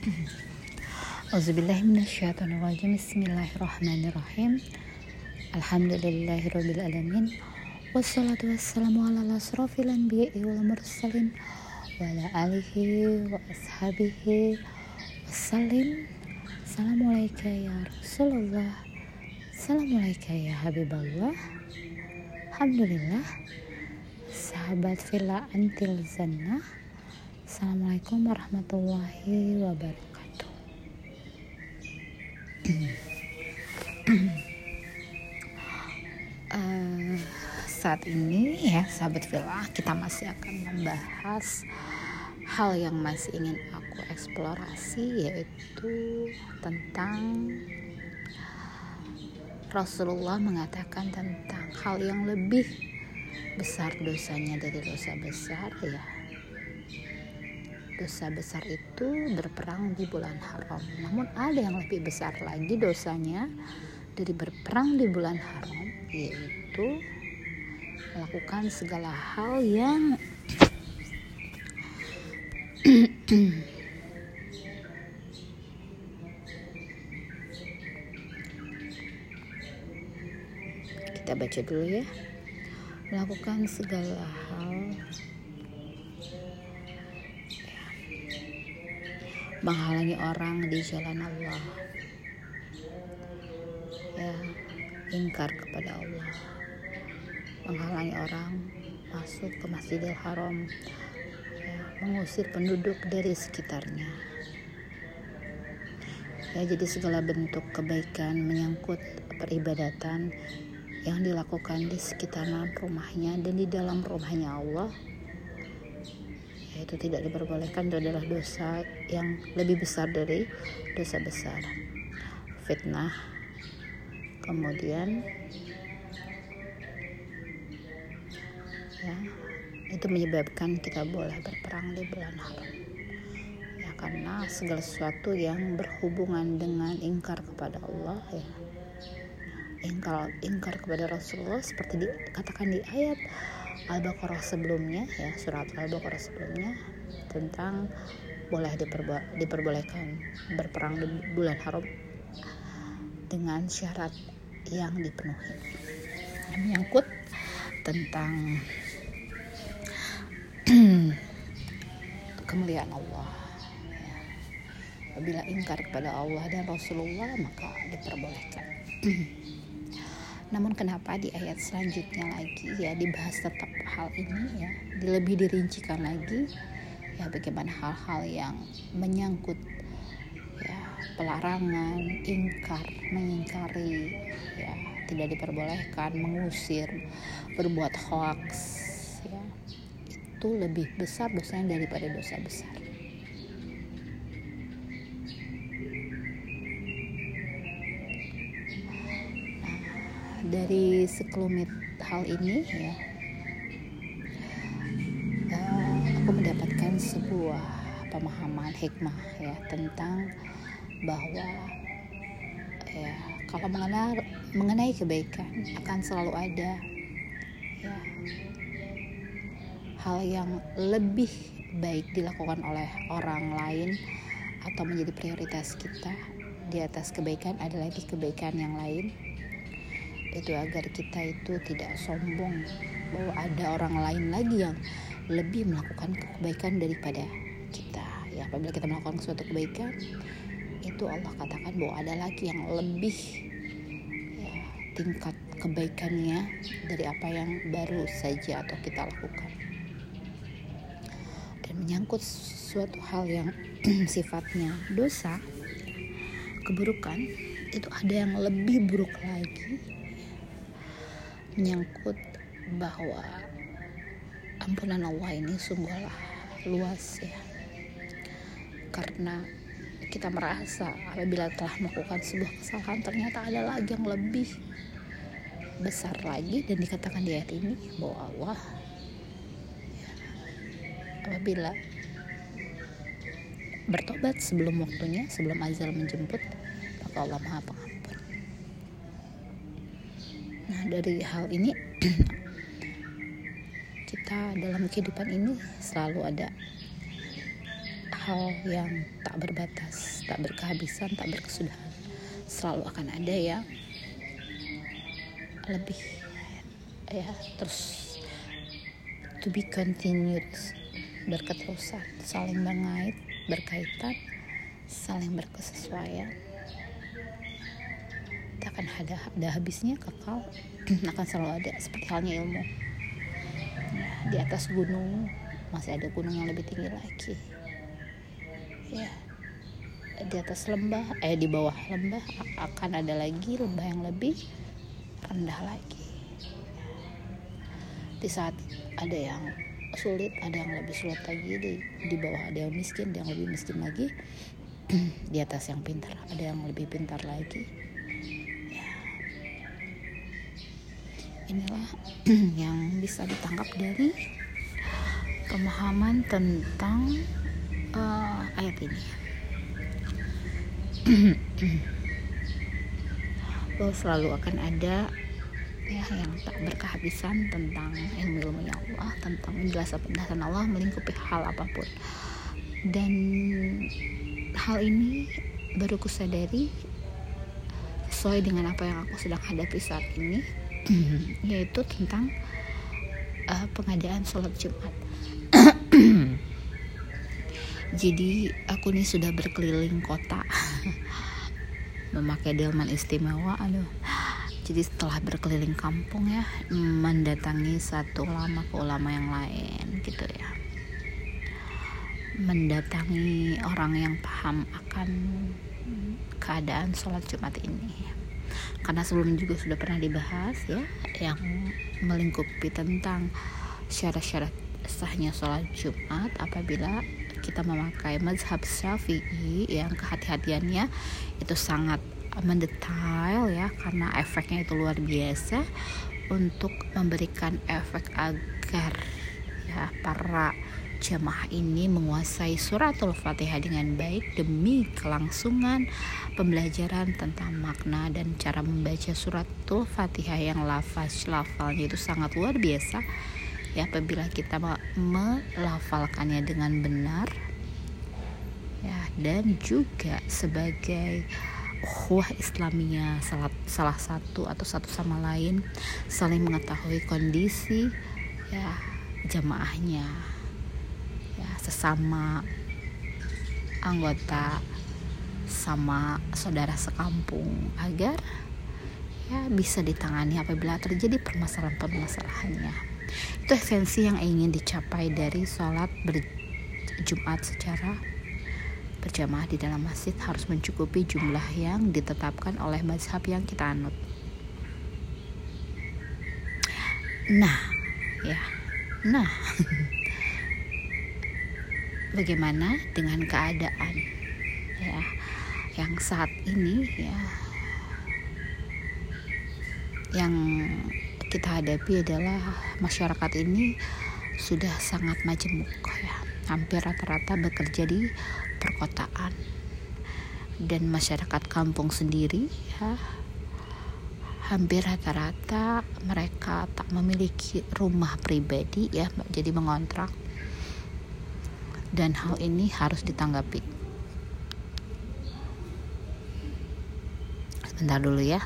Auzubillahiminasyaitonirrajim Bismillahirrahmanirrahim. Alhamdulillahirrabbilalamin Wassalatu wassalamu ala asrafil anbiya'i wal mursalin Wa ala alihi wa ashabihi Wassalim. Assalamualaikum ya Rasulullah. Assalamualaikum ya Habiballah Alhamdulillah. Sahabat Villa Antil Zannah Assalamualaikum warahmatullahi wabarakatuh. Uh, saat ini ya sahabat villa kita masih akan membahas hal yang masih ingin aku eksplorasi yaitu tentang Rasulullah mengatakan tentang hal yang lebih besar dosanya dari dosa besar ya dosa besar itu berperang di bulan haram. Namun ada yang lebih besar lagi dosanya dari berperang di bulan haram yaitu melakukan segala hal yang kita baca dulu ya melakukan segala hal menghalangi orang di jalan Allah. Ya ingkar kepada Allah. Menghalangi orang masuk ke Masjidil Haram. Ya, mengusir penduduk dari sekitarnya. Ya jadi segala bentuk kebaikan menyangkut peribadatan yang dilakukan di sekitaran rumahnya dan di dalam rumahnya Allah itu tidak diperbolehkan itu adalah dosa yang lebih besar dari dosa besar. Fitnah. Kemudian ya itu menyebabkan kita boleh berperang di bulan haram ya karena segala sesuatu yang berhubungan dengan ingkar kepada Allah ya. Ingkar ingkar kepada Rasulullah seperti dikatakan di ayat Al-Baqarah sebelumnya ya surat Al-Baqarah sebelumnya tentang boleh diperbo diperbolehkan berperang di bulan haram dengan syarat yang dipenuhi menyangkut tentang kemuliaan Allah ya. apabila ingkar kepada Allah dan Rasulullah maka diperbolehkan namun kenapa di ayat selanjutnya lagi ya dibahas tetap hal ini ya lebih dirincikan lagi ya bagaimana hal-hal yang menyangkut ya pelarangan ingkar mengingkari ya tidak diperbolehkan mengusir berbuat hoax ya itu lebih besar dosanya daripada dosa besar dari sekelumit hal ini ya. Uh, aku mendapatkan sebuah pemahaman hikmah ya tentang bahwa ya kalau mengenal mengenai kebaikan akan selalu ada ya hal yang lebih baik dilakukan oleh orang lain atau menjadi prioritas kita di atas kebaikan ada lagi kebaikan yang lain itu agar kita itu tidak sombong bahwa ada orang lain lagi yang lebih melakukan kebaikan daripada kita. Ya apabila kita melakukan suatu kebaikan itu Allah katakan bahwa ada lagi yang lebih ya, tingkat kebaikannya dari apa yang baru saja atau kita lakukan. Dan menyangkut suatu hal yang sifatnya dosa keburukan itu ada yang lebih buruk lagi menyangkut bahwa ampunan Allah ini sungguhlah luas ya. Karena kita merasa apabila telah melakukan sebuah kesalahan ternyata ada lagi yang lebih besar lagi. Dan dikatakan di ayat ini bahwa Allah ya, apabila bertobat sebelum waktunya sebelum azal menjemput maka Allah maha pengampun Nah, dari hal ini kita dalam kehidupan ini selalu ada hal yang tak berbatas tak berkehabisan tak berkesudahan. Selalu akan ada yang lebih ya terus to be continued berketerusan saling mengait berkaitan saling berkesesuaian tak akan ada ada habisnya kekal. Akan selalu ada seperti halnya ilmu. Ya, di atas gunung masih ada gunung yang lebih tinggi lagi. Ya di atas lembah eh di bawah lembah akan ada lagi lembah yang lebih rendah lagi. Di saat ada yang sulit ada yang lebih sulit lagi di di bawah ada yang miskin ada yang lebih miskin lagi di atas yang pintar ada yang lebih pintar lagi inilah yang bisa ditangkap dari pemahaman tentang uh, ayat ini. Bahwa selalu akan ada ya yang tak berkehabisan tentang ilmu-ilmunya Allah tentang penjelasan penjelasan Allah melingkupi hal apa pun. Dan hal ini baru kusadari sesuai dengan apa yang aku sedang hadapi saat ini yaitu tentang uh, pengadaan sholat Jumat. Jadi aku nih sudah berkeliling kota. Memakai delman istimewa aduh. Jadi setelah berkeliling kampung ya mendatangi satu ulama ke ulama yang lain gitu ya. Mendatangi orang yang paham akan keadaan sholat Jumat ini karena sebelumnya juga sudah pernah dibahas ya yang melingkupi tentang syarat-syarat sahnya sholat Jumat apabila kita memakai mazhab syafi'i yang kehati-hatiannya itu sangat mendetail ya karena efeknya itu luar biasa untuk memberikan efek agar ya para jamaah ini menguasai suratul fatihah dengan baik demi kelangsungan pembelajaran tentang makna dan cara membaca suratul fatihah yang lafaz lafalnya itu sangat luar biasa. Ya apabila kita melafalkannya dengan benar ya dan juga sebagai ukhuwah Islamiyah salah, salah satu atau satu sama lain saling mengetahui kondisi ya jamaahnya ya sesama anggota sama saudara sekampung agar ya bisa ditangani apabila terjadi permasalahan-permasalahannya itu esensi yang ingin dicapai dari sholat berjumat secara berjamaah di dalam masjid harus mencukupi jumlah yang ditetapkan oleh mazhab yang kita anut. Nah, ya. Nah. Bagaimana dengan keadaan? Ya yang saat ini ya. Yang kita hadapi adalah masyarakat ini sudah sangat majemuk ya. Hampir rata-rata bekerja di perkotaan. Dan masyarakat kampung sendiri ya hampir rata-rata mereka tak memiliki rumah pribadi ya jadi mengontrak dan hal ini harus ditanggapi. Sebentar dulu ya